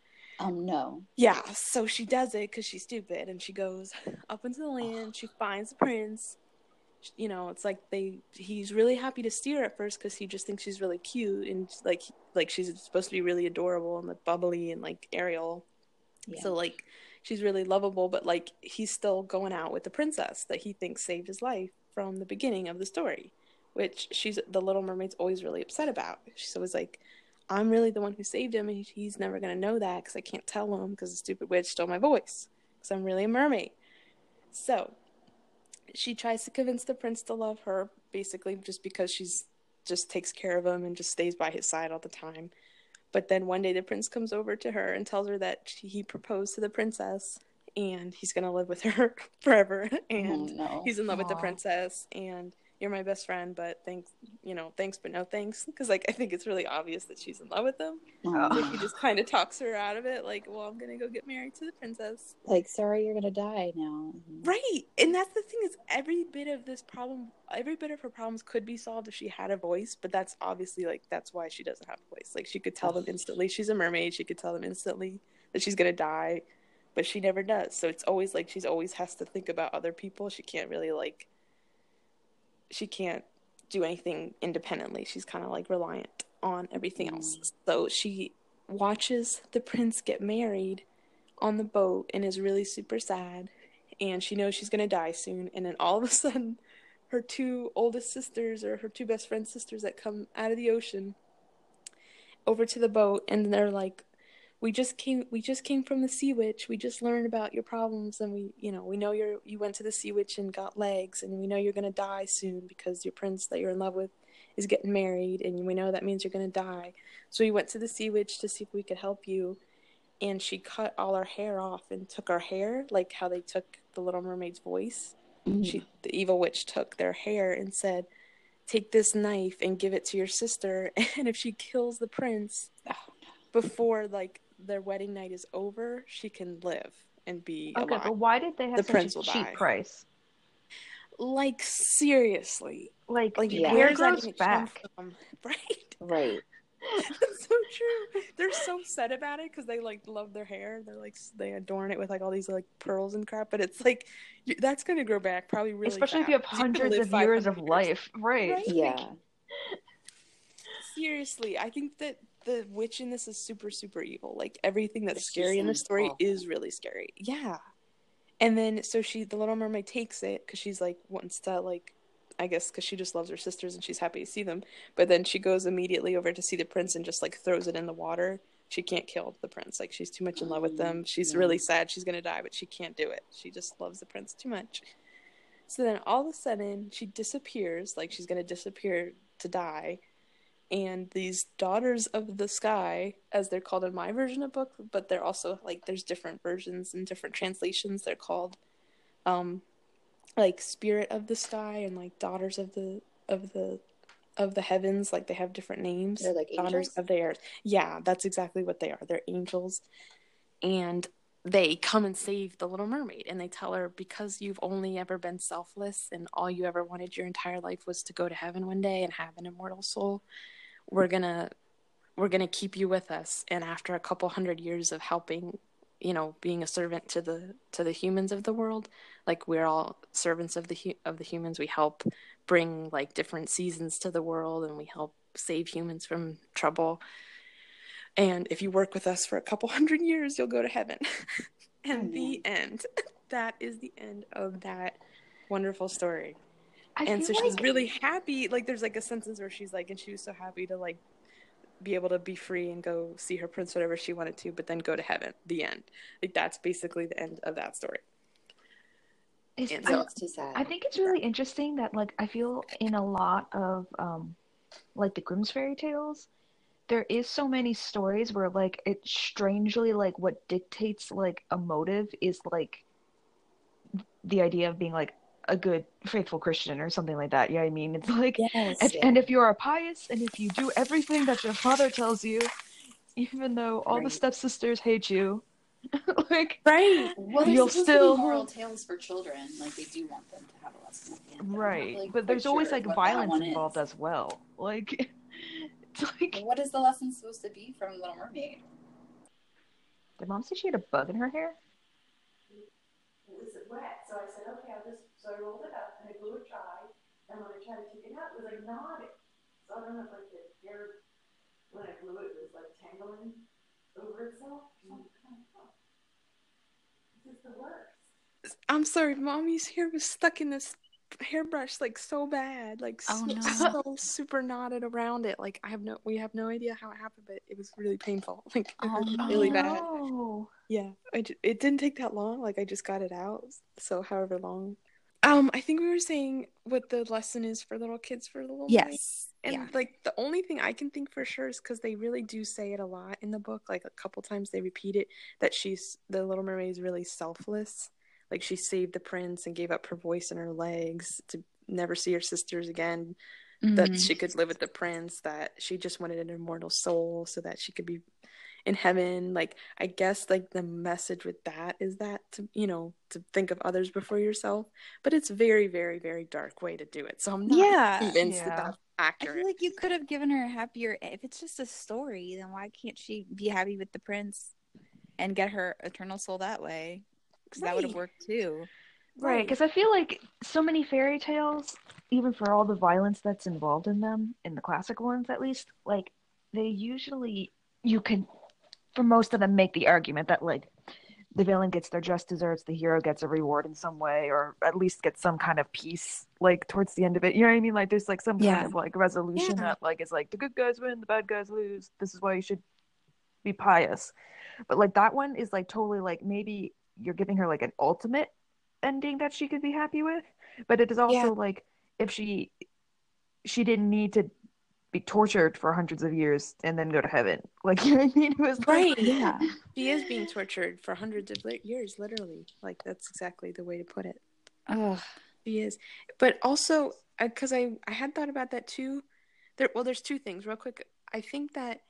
Um, no. Yeah, so she does it because she's stupid and she goes up into the land. She finds the prince. You know, it's like they he's really happy to see her at first because he just thinks she's really cute and like like she's supposed to be really adorable and like bubbly and like Ariel. Yeah. So like she's really lovable, but like he's still going out with the princess that he thinks saved his life from the beginning of the story, which she's the Little Mermaid's always really upset about. She's always like, "I'm really the one who saved him, and he's never gonna know that because I can't tell him because the stupid witch stole my voice because I'm really a mermaid." So she tries to convince the prince to love her, basically just because she's just takes care of him and just stays by his side all the time. But then one day the prince comes over to her and tells her that she, he proposed to the princess and he's going to live with her forever oh, and no. he's in love with the princess and you're my best friend but thanks you know thanks but no thanks because like i think it's really obvious that she's in love with him Oh. like he just kind of talks her out of it like well i'm gonna go get married to the princess Like, sorry, you're gonna die now. Mm-hmm. Right. And that's the thing is every bit of this problem every bit of her problems could be solved if she had a voice, but that's obviously like that's why she doesn't have a voice. Like she could tell them instantly she's a mermaid, she could tell them instantly that she's gonna die, but she never does. So it's always like she's always has to think about other people. She can't really like she can't do anything independently. She's kind of like reliant on everything else. Mm. So she watches the prince get married on the boat and is really super sad and she knows she's going to die soon and then all of a sudden her two oldest sisters or her two best friend sisters that come out of the ocean over to the boat and they're like we just came we just came from the sea witch. We just learned about your problems and we you know we know you're you went to the sea witch and got legs and we know you're going to die soon because your prince that you're in love with is getting married and we know that means you're going to die. So we went to the sea witch to see if we could help you and she cut all our hair off and took our hair like how they took the little mermaid's voice. Mhm. she the evil witch took their hair and said take this knife and give it to your sister. And if she kills the prince Oh, before like their wedding night is over she can live and be Okay, alive but why did they have The such prince a cheap die. price? like seriously Like, like Yeah. where where's that grows come back? from right Right. That's so true. They're so upset about it because they like love their hair. They're like they adorn it with like all these like pearls and crap. But it's like that's gonna grow back probably really. Especially if you have hundreds live of years 500 of life. Right. Right? Yeah. Seriously, I think that the witch in this is super super evil. Like everything that's She scary in the story awful. is really scary. Yeah. And then so she the little mermaid takes it because she's like wants to like I guess because she just loves her sisters and she's happy to see them. But then she goes immediately over to see the prince and just like throws it in the water. She can't kill the prince. Like she's too much in love with oh, them. She's really sad she's gonna die, but she can't do it. She just loves the prince too much. So then all of a sudden she disappears, like she's gonna disappear to die. And these daughters of the sky, as they're called in my version of book, but they're also like there's different versions and different translations. They're called um like spirit of the sky and like daughters of the of the of the heavens. Like they have different names. They're like daughters angels? of the air yeah that's exactly what they are. They're angels. And they come and save the little mermaid. And they tell her because you've only ever been selfless and all you ever wanted your entire life was to go to heaven one day and have an immortal soul we're gonna we're gonna keep you with us and after a couple hundred years of helping you know being a servant to the to the humans of the world like we're all servants of the of the humans we help bring like different seasons to the world and we help save humans from trouble And if you work with us for a couple hundred years, you'll go to heaven. and the end. That is the end of that wonderful story. I and so feel she's really happy. Like there's like a sentence where she's like, and she was so happy to like be able to be free and go see her prince whatever she wanted to, but then go to heaven. The end. Like that's basically the end of that story. It's- And I- so- too sad. I think it's really interesting that like I feel in a lot of um like the Grimm's fairy tales, there is so many stories where like it strangely like what dictates like a motive is like the idea of being like a good faithful Christian or something like that. Yeah, I mean it's like Yes. and, and if you are pious and if you do everything that your father tells you, even though all the Right. stepsisters hate you, like Right. well, there's you'll still- to be moral tales for children. Like they do want them to have a lesson at the end. Right. really but quite there's always sure like violence one is. involved as well. Like it's like What is the lesson supposed to be from Little Mermaid? Did mom say she had a bug in her hair? It was wet, so I said, okay, I'll just, so I rolled it up and I blew it dry, and when I tried to take it out, it was like knotted. So I don't know if like the hair, when I blew it, it was like tangling over itself. Mm. So I'm kind of, oh, this is the worst. I'm sorry, mommy's hair was stuck in this hairbrush like so bad. Like Oh, so, no. so super knotted around it. Like I have no we have no idea how it happened, but it was really painful. Like it Oh, hurt really bad. no. Yeah, I ju- it didn't take that long. Like I just got it out. So however long. Um, I think we were saying what the lesson is for little kids for little. Yes. And yeah. like the only thing I can think for sure is because they really do say it a lot in the book. Like a couple times they repeat it that she's the Little Mermaid is really selfless. Like she saved the prince and gave up her voice and her legs to never see her sisters again. That Mhm. she could live with the prince. That she just wanted an immortal soul so that she could be in heaven. Like I guess like the message with that is that to you know to think of others before yourself. But it's very very very dark way to do it. So I'm not Yeah. convinced Yeah. that that's I accurate. feel like you could have given her a happier. If it's just a story, then why can't she be happy with the prince and get her eternal soul that way? Because that would have worked too. Right, because I feel like so many fairy tales, even for all the violence that's involved in them, in the classic ones at least, like they usually you can, for most of them, make the argument that like the villain gets their just desserts, the hero gets a reward in some way, or at least gets some kind of peace, like towards the end of it. You know what I mean? Like there's like some Yeah. kind of like resolution Yeah. that like is like the good guys win, the bad guys lose. This is why you should be pious. But like that one is like totally like maybe you're giving her like an ultimate ending that she could be happy with, but it is also Yeah. like if she she didn't need to be tortured for hundreds of years and then go to heaven. Like you know what I mean? It was like, Right. Yeah. he is being tortured for hundreds of li- years, literally. Like that's exactly the way to put it. Ugh. He is, but also because I I had thought about that too. There, well, there's two things real quick. I think that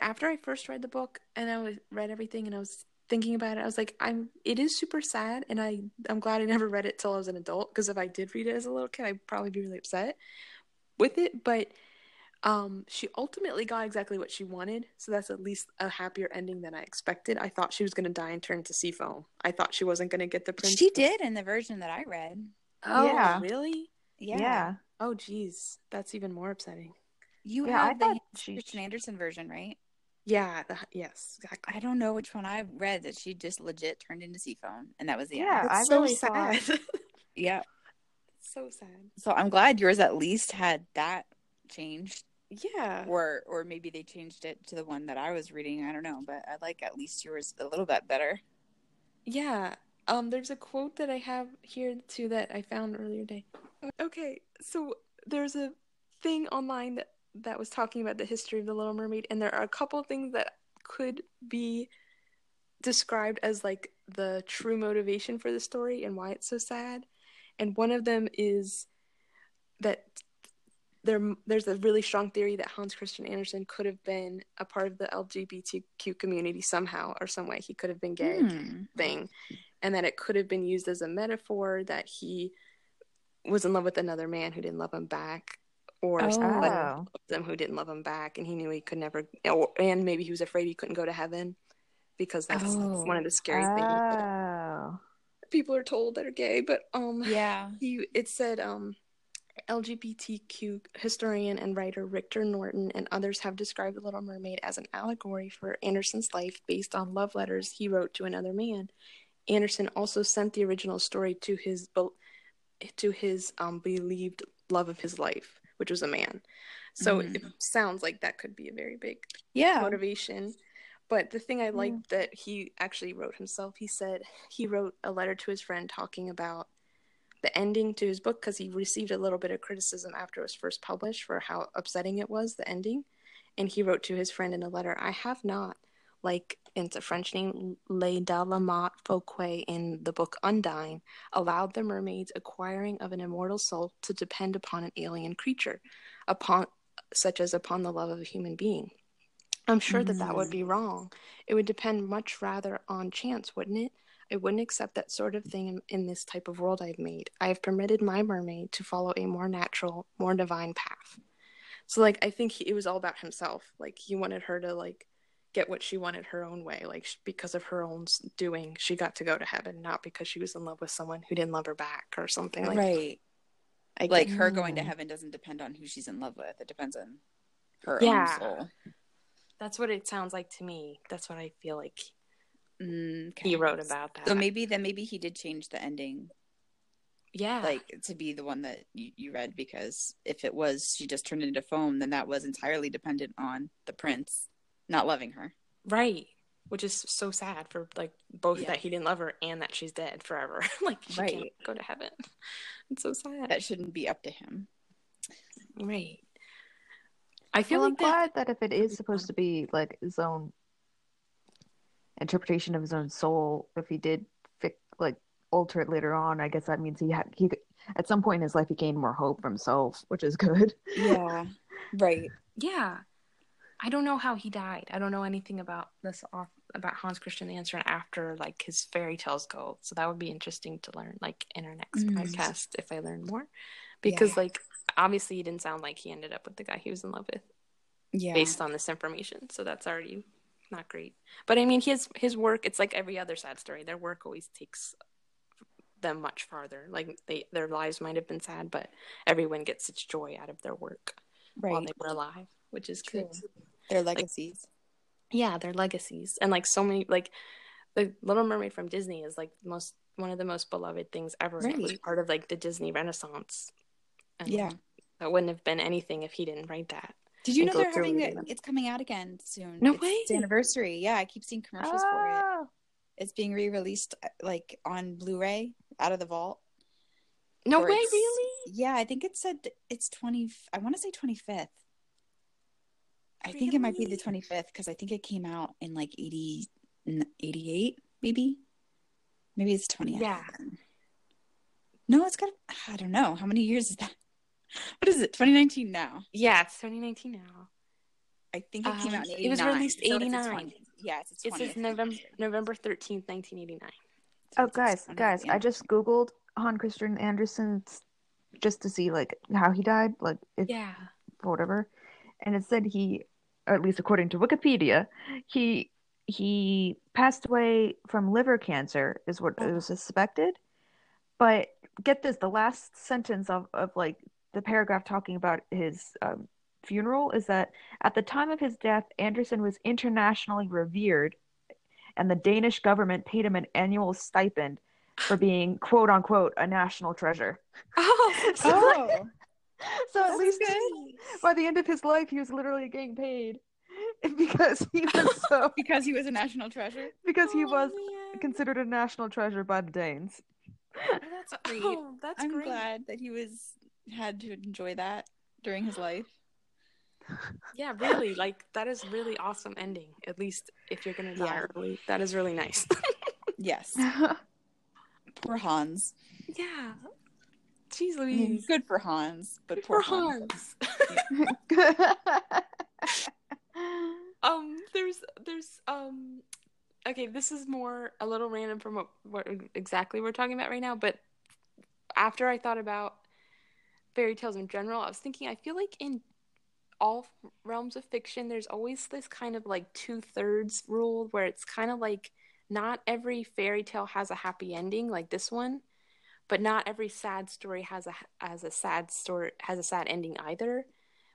after I first read the book and I was read everything and I was thinking about it, I was like, I'm. It is super sad, and I I'm glad I never read it till I was an adult because if I did read it as a little kid, I'd probably be really upset with it. But um, she ultimately got exactly what she wanted, so that's at least a happier ending than I expected. I thought she was going to die and turn to sea foam. I thought she wasn't going to get the prince. She did in the version that I read. Oh, Yeah. really? Yeah. yeah. Oh, geez, that's even more upsetting. You Yeah, I have the thought she- Christian Andersen version, right? Yeah, the, yes, exactly. I don't know which one I read that she just legit turned into Seafoam, and that was the end. Yeah, end. I It's so really sad. thought- Yeah. so sad. So I'm glad yours at least had that changed, Yeah. or or maybe they changed it to the one that I was reading. I don't know, but I like at least yours a little bit better. Yeah. Um, there's a quote that I have here too that I found earlier today. Okay, so there's a thing online that that was talking about the history of the Little Mermaid, and there are a couple of things that could be described as like the true motivation for the story and why it's so sad. And one of them is that there there's a really strong theory that Hans Christian Andersen could have been a part of the LGBTQ community somehow or some way. He could have been gay Hmm. thing and that it could have been used as a metaphor that he was in love with another man who didn't love him back or Oh. Oh. who didn't love him back and he knew he could never or, and maybe he was afraid he couldn't go to heaven because that's Oh. one of the scary things that Oh. people are told that are gay but um Yeah. he it said um LGBTQ historian and writer Rictor Norton and others have described The Little Mermaid as an allegory for Andersen's life based on love letters he wrote to another man. Andersen also sent the original story to his to his um, believed love of his life, which was a man. So Mhm. it sounds like that could be a very big Yeah. motivation. But the thing I liked that he actually wrote himself, he said he wrote a letter to his friend talking about the ending to his book because he received a little bit of criticism after it was first published for how upsetting it was, the ending. And he wrote to his friend in a letter, I have not, like it's a French name, Le Dalamat Fouquet in the book Undine, allowed the mermaid's acquiring of an immortal soul to depend upon an alien creature, upon such as upon the love of a human being. I'm sure that that would be mm. wrong. It would depend much rather on chance, wouldn't it? I wouldn't accept that sort of thing in, in this type of world I've made. I have permitted my mermaid to follow a more natural, more divine path. So, like, I think he, it was all about himself. Like, he wanted her to like get what she wanted her own way. Like, sh- because of her own doing, she got to go to heaven, not because she was in love with someone who didn't love her back or something like. right. I Like her going to heaven doesn't depend on who she's in love with. It depends on her Yeah. own soul. That's what it sounds like to me. That's what I feel like Mm, okay. he wrote about that. So maybe then maybe he did change the ending yeah, like to be the one that you, you read because if it was she just turned into foam then that was entirely dependent on the prince not loving her. Right. Which is so sad for like both Yeah. that he didn't love her and that she's dead forever. like she can't go to heaven. It's so sad. That shouldn't be up to him. right. I feel well, like I'm that glad that if it is supposed to be like his own interpretation of his own soul, if he did fic- like alter it later on, I guess that means he had he at some point in his life he gained more hope for himself, which is good. Yeah. right. yeah. I don't know how he died. I don't know anything about this off about Hans Christian Andersen after like his fairy tales go. So that would be interesting to learn like in our next Mm. podcast if I learn more. Because like obviously he didn't sound like he ended up with the guy he was in love with. Yeah. based on this information. So that's already not great. But I mean, his his work. It's like every other sad story. Their work always takes them much farther. Like they their lives might have been sad, but everyone gets such joy out of their work while they were alive, which is True. good. Their legacies. Yeah, their legacies and like so many like the Little Mermaid from Disney is like most one of the most beloved things ever. And It was part of like the Disney Renaissance. And Yeah. that wouldn't have been anything if he didn't write that. Did you know they're having it? It's coming out again soon. No It's the way. anniversary. Yeah, I keep seeing commercials for it. Oh, It's being re-released uh, like on Blu-ray out of the vault. No Or way, really? Yeah, I think it said it's 20 I want to say 25th. I think it might be the 25th because I think it came out in like 80 88 maybe. Maybe it's 20. Yeah. No, it's got I don't know. How many years is that? What is it? 2019 now. Yeah, it's 2019 now. I think it came out in Um, 89. it was released so it's a 89. 20 Yeah, it's its It says November anniversary. November 13th, 1989. So oh, guys, guys. I just googled Hans Christian Andersen just to see like how he died, like if Yeah. whatever, and it said he, or at least according to Wikipedia, he he passed away from liver cancer, is what it was suspected. But get this, the last sentence of of like the paragraph talking about his um, funeral is that at the time of his death, Andersen was internationally revered, and the Danish government paid him an annual stipend for being quote unquote a national treasure. Oh, So, Oh, so at least good. by the end of his life, he was literally getting paid because he was so because he was a national treasure. because he Oh, was man. considered a national treasure by the Danes. Oh, that's great. Oh, that's I'm great. glad that he was had to enjoy that during his life. Yeah, really. Like that is really awesome ending. At least if you're gonna die Yeah. early, that is really nice. Yes, poor Hans. yeah. Jeez I mean, good for Hans, but Poor poor Hans. Hans. Um, there's there's um okay, this is more a little random from what, what exactly we're talking about right now, but after I thought about fairy tales in general, I was thinking I feel like in all realms of fiction there's always this kind of like two thirds rule where it's kind of like not every fairy tale has a happy ending like this one, but not every sad story has a has a sad story has a sad ending either.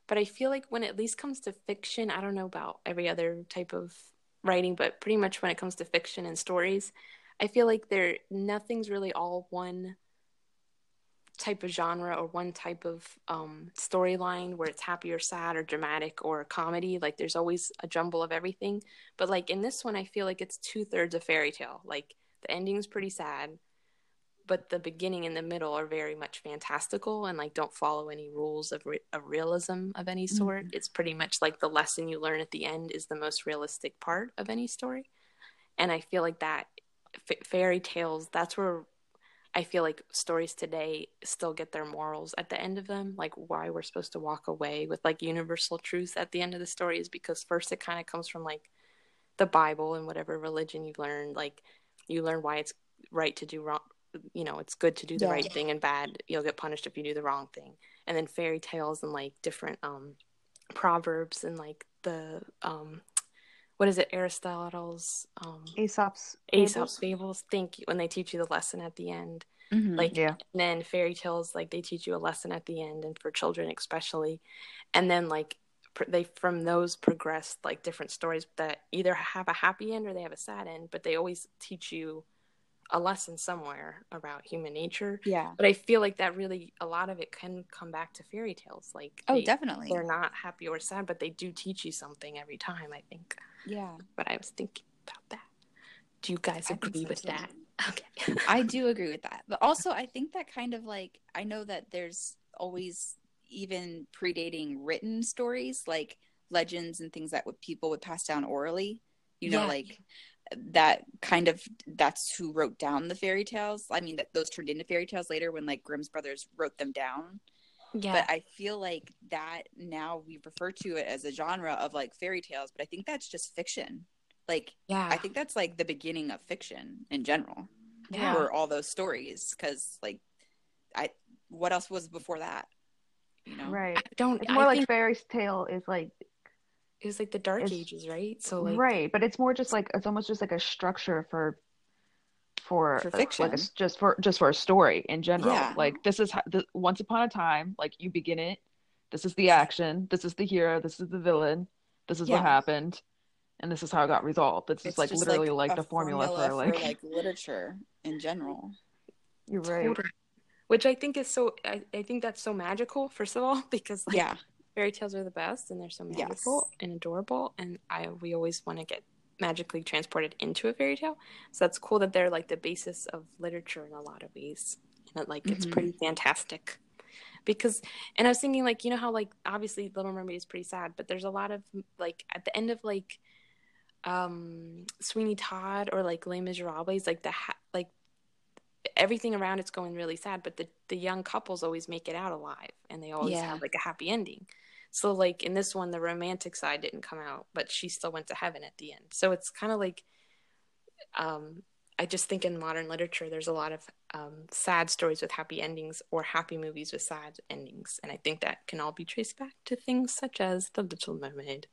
But I feel like when it at least comes to fiction, I don't know about every other type of writing, but pretty much when it comes to fiction and stories, I feel like there nothing's really all one type of genre or one type of um, storyline where it's happy or sad or dramatic or comedy. Like there's always a jumble of everything. But like in this one, I feel like it's two thirds a fairy tale. Like the ending's pretty sad, but the beginning and the middle are very much fantastical and like don't follow any rules of, re- of realism of any sort. It's pretty much like the lesson you learn at the end is the most realistic part of any story. And I feel like that f- fairy tales, that's where I feel like stories today still get their morals at the end of them, like why we're supposed to walk away with like universal truths at the end of the story is because first it kind of comes from like the Bible and whatever religion you've learned, like you learn why it's right to do wrong, you know, it's good to do the Yeah. right thing and bad, you'll get punished if you do the wrong thing. And then fairy tales and like different um proverbs and like the um what is it, Aristotle's um Aesop's Aesop's fables. Thank you. When they teach you the lesson at the end, Mhm. like Yeah. and then fairy tales, like they teach you a lesson at the end, and for children especially. And then like pr- they from those progress like different stories that either have a happy end or they have a sad end, but they always teach you a lesson somewhere about human nature. yeah. But I feel like that really a lot of it can come back to fairy tales. Like Oh, they- definitely. they're not happy or sad, but they do teach you something every time. I think. Yeah. But I was thinking about that. Do you guys agree so, with too. that? Okay. I do agree with that. But also, I think that kind of like, I know that there's always even predating written stories, like legends and things that would, people would pass down orally. You know, Yeah. like that kind of, that's who wrote down the fairy tales. I mean, that those turned into fairy tales later when like Grimm's brothers wrote them down. Yeah. But I feel like that now we refer to it as a genre of like fairy tales, but I think that's just fiction. Like, yeah. I think that's like the beginning of fiction in general yeah. for all those stories because like i what else was before that you know Right. I don't. It's more I like think fairy tale is like it was like the Dark it's- Ages, right? So like, right, but it's more just like it's almost just like a structure for for For uh, like fiction. a s just for just for a story in general. Yeah. Like this is how, the, once upon a time, like you begin it. This is the action. This is the hero. This is the villain. This is what happened, and this is how it got resolved. It's, is like literally like, a the formula, for like, like literature in general you're right. totally. which I think is so. I, I think that's so magical. First of all, because like yeah fairy tales are the best, and they're so Yes. magical and adorable, and I we always want to get magically transported into a fairy tale. So that's cool that they're like the basis of literature in a lot of ways, and that, like it's Mhm. pretty fantastic. Because, and I was thinking, like, you know how, like, obviously Little Mermaid is pretty sad, but there's a lot of, like, at the end of, like, um Sweeney Todd or like Les Miserables, like the ha- like everything around it's going really sad, but the the young couples always make it out alive, and they always Yeah. have like a happy ending. So like in this one, the romantic side didn't come out, but she still went to heaven at the end. So it's kind of like, um, I just think in modern literature, there's a lot of um, sad stories with happy endings or happy movies with sad endings, and I think that can all be traced back to things such as The Little Mermaid.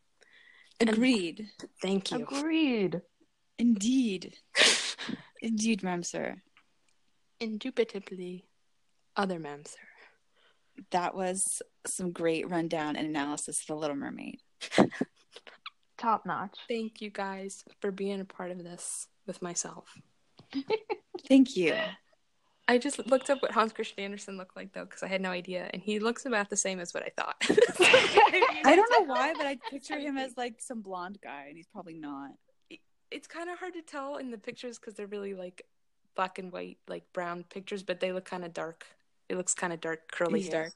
And- agreed Thank you. Agreed. indeed indeed ma'am sir Indubitably, other ma'am, sir. That was some great rundown and analysis of the little mermaid Top notch. Thank you guys for being a part of this with myself. thank you I just looked up what Hans Christian Andersen looked like though, because I had no idea, and he looks about the same as what I thought. i don't know why but i picture him as like some blonde guy and he's probably not It's kind of hard to tell in the pictures because they're really like black and white, like brown pictures, but they look kind of dark. It looks kind of dark, curly He's hair. dark.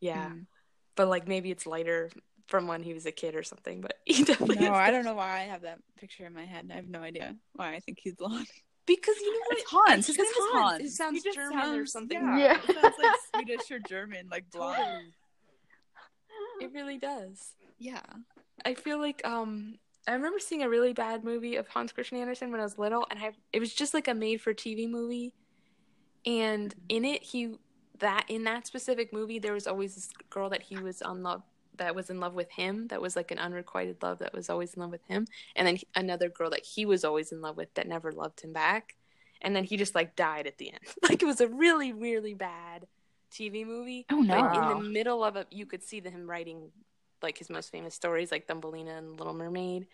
Yeah, Mm. but like maybe it's lighter from when he was a kid or something. But he definitely no is i don't know why i have that picture in my head i have no idea why i think he's blonde because you know what? It's Hans. His Because name is Hans. Hans. It sounds He just German or something. Yeah, Yeah. it sounds like Swedish or German, like blonde. It really does. Yeah. I feel like um I remember seeing a really bad movie of Hans Christian Andersen when I was little and I it was just like a made for TV movie and in it he that in that specific movie there was always this girl that he was on love that was in love with him that was like an unrequited love that was always in love with him and then he- another girl that he was always in love with that never loved him back and then he just like died at the end. Like it was a really really bad TV movie. Oh, no. But in the middle of it, you could see the, him writing like his most famous stories, like Thumbelina and Little Mermaid,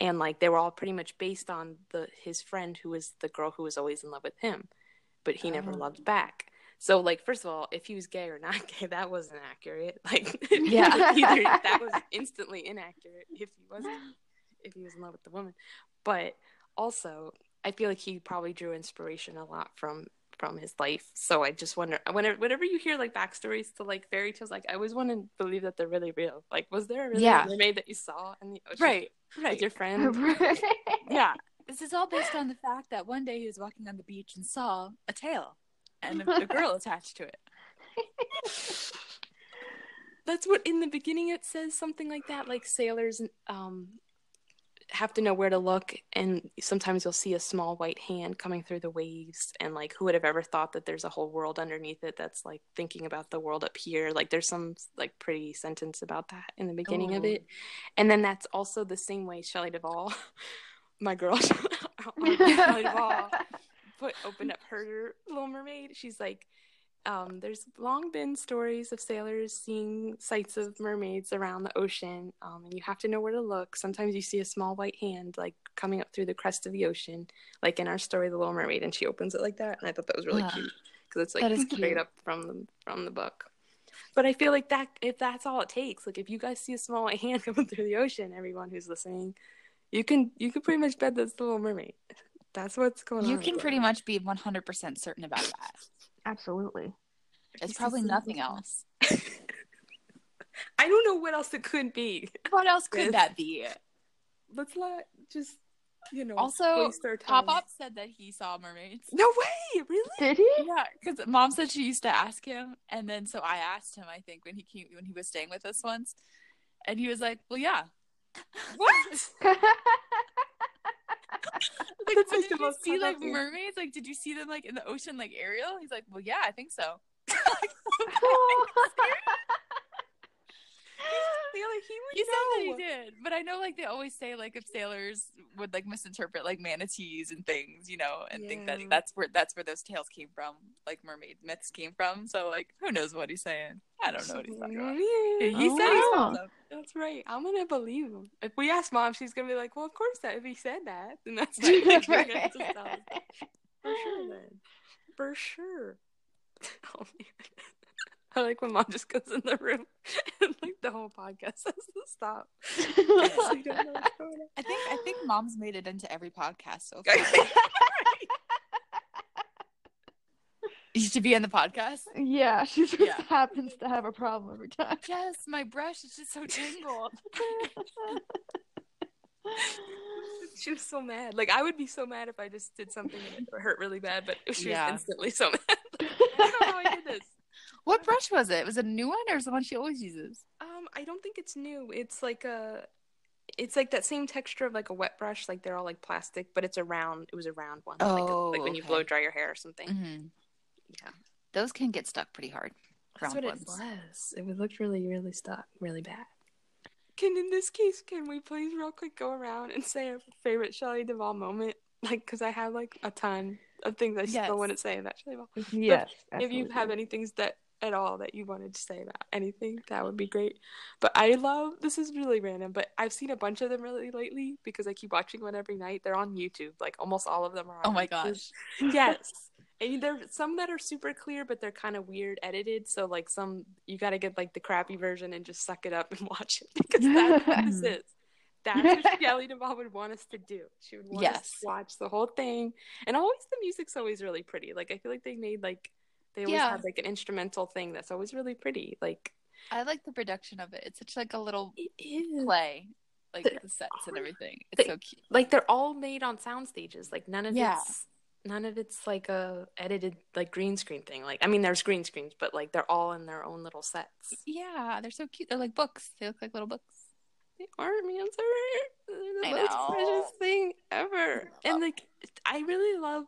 and like they were all pretty much based on the his friend who was the girl who was always in love with him, but he never Oh. loved back. So like first of all, if he was gay or not gay, that wasn't accurate. Like Yeah. either that was instantly inaccurate if he wasn't if he was in love with the woman. But also, I feel like he probably drew inspiration a lot from from his life. So I just wonder whenever whenever you hear like backstories to like fairy tales, like I always want to believe that they're really real. Like, was there a really Yeah. mermaid that you saw in the ocean Right, with right. your friend? Yeah. This is all based on the fact that one day he was walking on the beach and saw a tail and a, a girl attached to it. That's what in the beginning it says something like that. Like sailors um have to know where to look, and sometimes you'll see a small white hand coming through the waves. And like, who would have ever thought that there's a whole world underneath it that's like thinking about the world up here? Like, there's some like pretty sentence about that in the beginning of Oh. it, and then that's also the same way Shelley Duvall, my girl, Shelley Duvall, put opened up her Little Mermaid. She's like, um, there's long been stories of sailors seeing sights of mermaids around the ocean, um, and you have to know where to look. Sometimes you see a small white hand like coming up through the crest of the ocean, like in our story, The Little Mermaid, and she opens it like that, and I thought that was really Wow. cute because it's like straight cute. up from the from the book. But I feel like that if that's all it takes, like if you guys see a small white hand coming through the ocean, everyone who's listening, you can you can pretty much bet that's the Little Mermaid. That's what's going on. You can pretty much be 100% certain about that. Absolutely. It's probably nothing else. I don't know what else it could be. What else could that be? Let's not just, you know, Also, waste our Pop. Up said that he saw mermaids. No way, really? Did he? Yeah, because mom said she used to ask him, and then so I asked him. I think when he came when he was staying with us once, and he was like, "Well, yeah." What? Like, That's like did you see like clever- mermaids? Like, did you see them like in the ocean like Ariel? He's like, "Well, yeah, I think so." Taylor, he would He said that he did, but I know like they always say like if sailors would like misinterpret like manatees and things, you know, and think that that's where that's where those tales came from, like mermaid myths came from. So like, who knows what he's saying? I don't know what he's talking about. Yeah. He said he saw Oh. them. That's right. I'm gonna believe him. If we ask mom, she's gonna be like, "Well, of course that. If he said that, then that's right. We're gonna have to tell him. for sure." Then, for sure. Oh man. I like when mom just goes in the room and like the whole podcast has to stop. So you don't know what's going on. I think I think mom's made it into every podcast so far. you should be on the podcast. yeah, she just Yeah. happens to have a problem every time. Yes, my brush is just so tangled. She was so mad. Like I would be so mad if I just did something that hurt really bad, but she Yeah. was instantly so mad. I don't know how I did this. What brush was it? Was it a new one or is it the one she always uses? Um, I don't think it's new. It's like a, it's like that same texture of like a wet brush. Like they're all like plastic, but it's a round. It was a round one. like, a- Oh, like, when you blow dry your hair or something. Mm-hmm. Yeah, Those can get stuck pretty hard. that's what ones. it was. It would look really, really stuck, really bad. Can in this case, can we please real quick go around and say our favorite Shelley Duvall moment? Like, because I have like a ton of things I Yes. still want to say about Shelley Duvall. yes. if you have any things that at all that you wanted to say about anything that would be great but i love this is really random but i've seen a bunch of them really lately because i keep watching one every night they're on youtube like almost all of them are on Oh my YouTube. gosh. yes and there's some that are super clear but they're kind of weird edited so like some you got to get like the crappy version and just suck it up and watch it because that's what this is that's what Shelley Duvall would want us to do. She would want us Yes. to watch the whole thing, and always the music's always really pretty. Like I feel like they made like they always Yeah. have like an instrumental thing that's always really pretty. Like I like the production of it. It's such like a little play, like The- the sets and everything. It's the- so cute. like they're all made on sound stages. Like none of Yeah. it's none of it's like a edited like green screen thing. Like I mean, there's green screens, but like they're all in their own little sets. Yeah, they're so cute. They're like books. They look like little books. They aren't man. They're the I most know. precious thing ever. And like I really love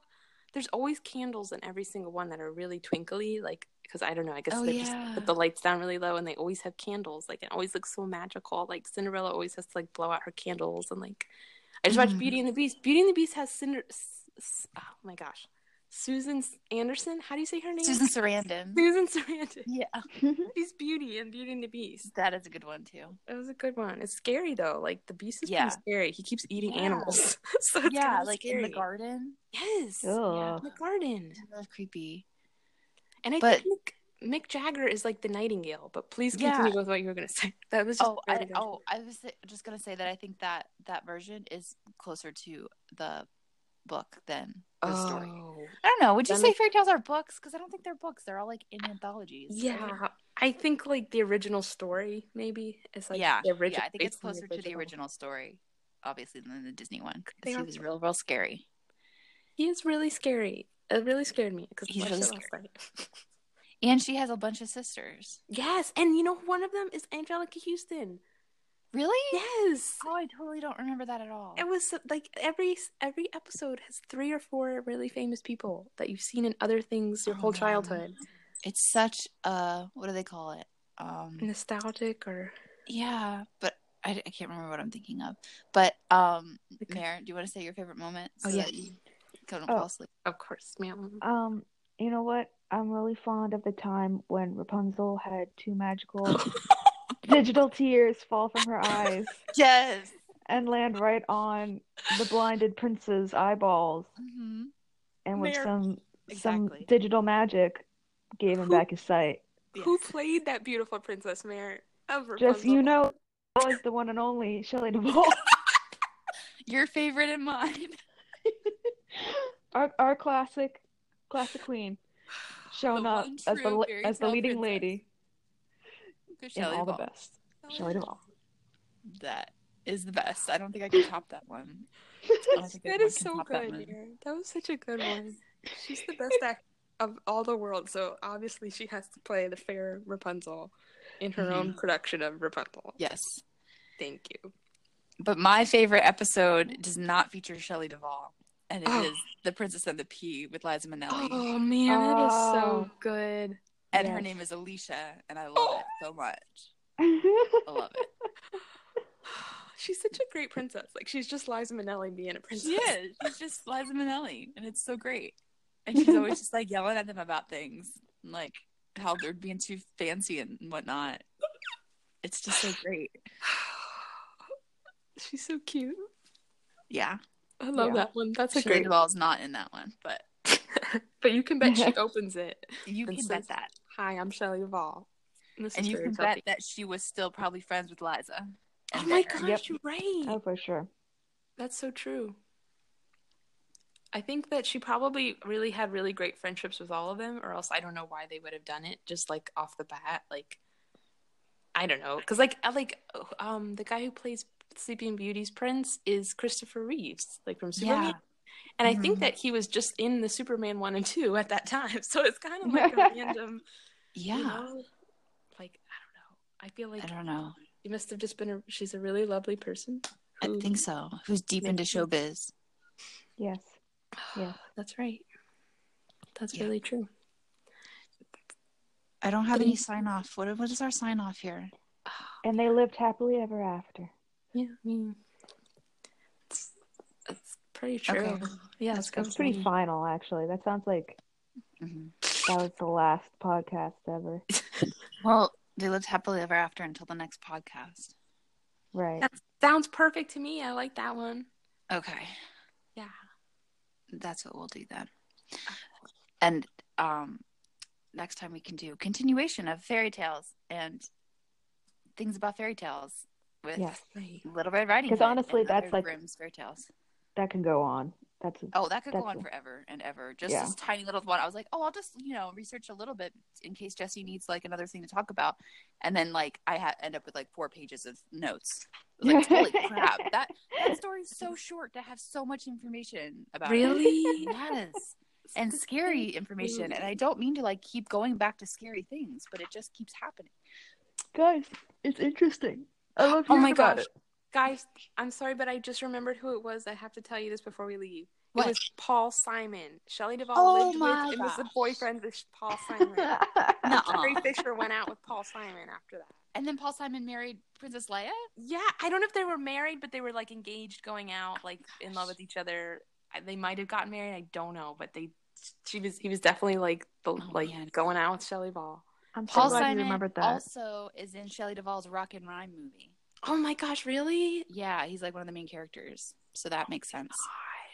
there's always candles in every single one that are really twinkly, like because I don't know, I guess Oh, they yeah. just put the lights down really low and they always have candles. Like it always looks so magical. Like Cinderella always has to like blow out her candles and like I just watched Mm-hmm. Mhm. Beauty and the Beast. Beauty and the Beast has Cinder. Oh my gosh, Susan Anderson. How do you say her name? Susan Sarandon. Susan Sarandon. Yeah, She's Beauty in Beauty and the Beast. that is a good one too. It was a good one. It's scary though. Like the Beast is Yeah. pretty scary. He keeps eating Yeah. animals. so yeah, like scary. in the garden. Yes. Ugh. In the garden. That's creepy. And I But- think Mick, Jagger is like the Nightingale. But please Yeah. continue with what you were gonna say. That was just Oh, I, oh, I was just gonna say that I think that that version is closer to the book than the story. Oh. I don't know. Would you Then say fairy tales are books? Because I don't think they're books. They're all like in anthologies. right? Yeah, I think like the original story maybe is like yeah, the original. yeah. I think it's closer to the original story, obviously, than the Disney one. Because he was real, real scary. He is really scary. It really scared me because He's really scary. And she has a bunch of sisters. yes, and you know one of them is Anjelica Huston. Really? Yes, Oh, I totally don't remember that at all. it was like every every episode has three or four really famous people that you've seen in other things your whole Oh. childhood. It's such a what do they call it? Um, Nostalgic or yeah, but I, I can't remember what I'm thinking of. But um, Okay. Mare, do you want to say your favorite moment? Oh, yeah. that you don't Oh. fall asleep. of course, ma'am. Um, you know what? I'm really fond of the time when Rapunzel had two magical digital tears fall from her eyes Yes. and land right on the blinded prince's eyeballs, hmm and with There. some some Exactly. digital magic gave him Who- back his sight. Who played that beautiful princess Mare of Just you know, was the one and only Shelley Duvall. Your favorite and mine. our our classic classic queen showing The up as the true la- fairy as the leading princess. lady Good in Shelley all the best. Shelley Duvall. That is the best. I don't think I can top that one. I don't think That anyone is can so top that good, That was such a good one. She's the best act of all the world, so obviously she has to play the fair Rapunzel in her own Mm-hmm. production of Rapunzel. Yes. Thank you. But my favorite episode does not feature Shelley Duvall. And it is Oh. The Princess and the Pea with Liza Minnelli. Oh man, that is so Oh. good. And her name is Alicia, and I love it so oh. much. Oh. I love it. She's such a great princess. Like she's just Liza Minnelli being a princess. She is. She's just Liza Minnelli, and it's so great. And she's always just like yelling at them about things, and, like how they're being too fancy and whatnot. It's just so great. She's so cute. Yeah. I love Yeah. that one. That's a Shelley great Duvall's not in that one, but but you can bet she opens it. you can says, bet that. Hi, I'm Shelley Duvall. This And you can bet that she was still probably friends with Liza. Oh my met her. gosh, Yep. you're right. oh, for sure. That's so true. I think that she probably really had really great friendships with all of them, or else I don't know why they would have done it just like off the bat. Like, I don't know, because like I like um the guy who plays Sleeping Beauty's prince is Christopher Reeves, like from Superman, Yeah. and I think Mhm. that he was just in the Superman one and two at that time, so it's kind of like a random, Yeah. you know, like I don't know. I feel like I don't know. she must have just been a. She's a really lovely person. I think so. Who's deep Yeah. into showbiz? Yes. Yeah. That's right. That's Yeah. really true. I don't have any Thank- sign off. What what is our sign off here? And they lived happily ever after. Yeah, I mean, it's, it's pretty true. Okay. Yeah, That's it's pretty final, actually. That sounds like hmm that was the last podcast ever. Well, they lived happily ever after until the next podcast. Right. That sounds perfect to me. I like that one. Okay. Yeah. That's what we'll do then. And um next time we can do continuation of fairy tales and things about fairy tales with Yes. Little Red Riding 'Cause Hood Because honestly, and that's like- Grimm's fairy tales. That can go on. That's Oh, that could go on forever and ever. Just Yeah. this tiny little one. I was like, oh, I'll just you know research a little bit in case Jesse needs like another thing to talk about, and then like I ha- end up with like four pages of notes. Like, holy crap! That that story's so short to have so much information about. it. Really? Yes. And scary information, and I don't mean to like keep going back to scary things, but it just keeps happening. guys, it's interesting. I love Oh my gosh. it. Guys, I'm sorry, but I just remembered who it was. I have to tell you this before we leave. What? It was Paul Simon. Shelley Duvall Oh lived my with and was the boyfriend with Paul Simon. Nuh-uh. Carrie Fisher went out with Paul Simon after that. And then Paul Simon married Princess Leia. Yeah, I don't know if they were married, but they were like engaged, going out, like oh in love with each other. They might have gotten married. I don't know, but they, she was, he was definitely like, the, Oh, like man. going out with Shelley Duvall. I'm so Paul glad you Simon remembered that. also is in Shelley Duvall's Rock and Rhyme movie. Oh my gosh, really? Yeah, he's like one of the main characters, so that oh makes sense.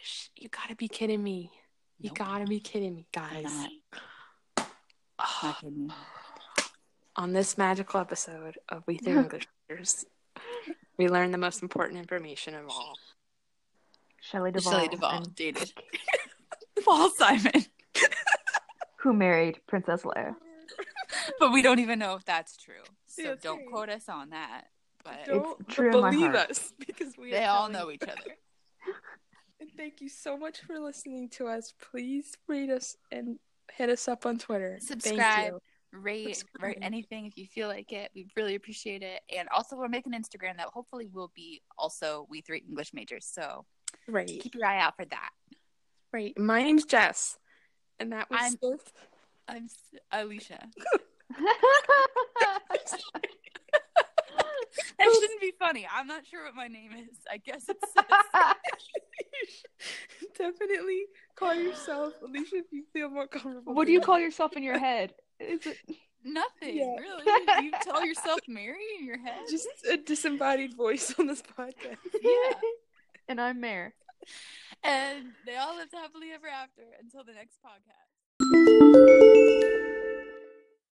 Gosh, you gotta be kidding me. You Nope. gotta be kidding me, guys. not. Oh, Not kidding. on this magical episode of We Three English Majors, we learned the most important information of all. Shelley Duvall, Shelley Duvall and dated Paul Simon, who married Princess Leia. but we don't even know if that's true. So That's don't right. quote us on that. But Don't- true believe us because we they all know each other. And thank you so much for listening to us. Please rate us and hit us up on Twitter. Thank Subscribe. you. Rate, write anything if you feel like it. We really appreciate it. And also, we'll make an Instagram that hopefully will be also We Three English Majors. So Right, keep your eye out for that. right. My name's Jess, and that was I'm- Smith. I'm S- Alicia. That shouldn't be funny. I'm not sure what my name is. I guess it's Definitely call yourself Alicia if you feel more comfortable. what do you call yourself in your head? Is it nothing. Yeah. Really? You tell yourself Mary in your head? Just a disembodied voice on this podcast. yeah. and I'm Mare. And they all lived happily ever after until the next podcast.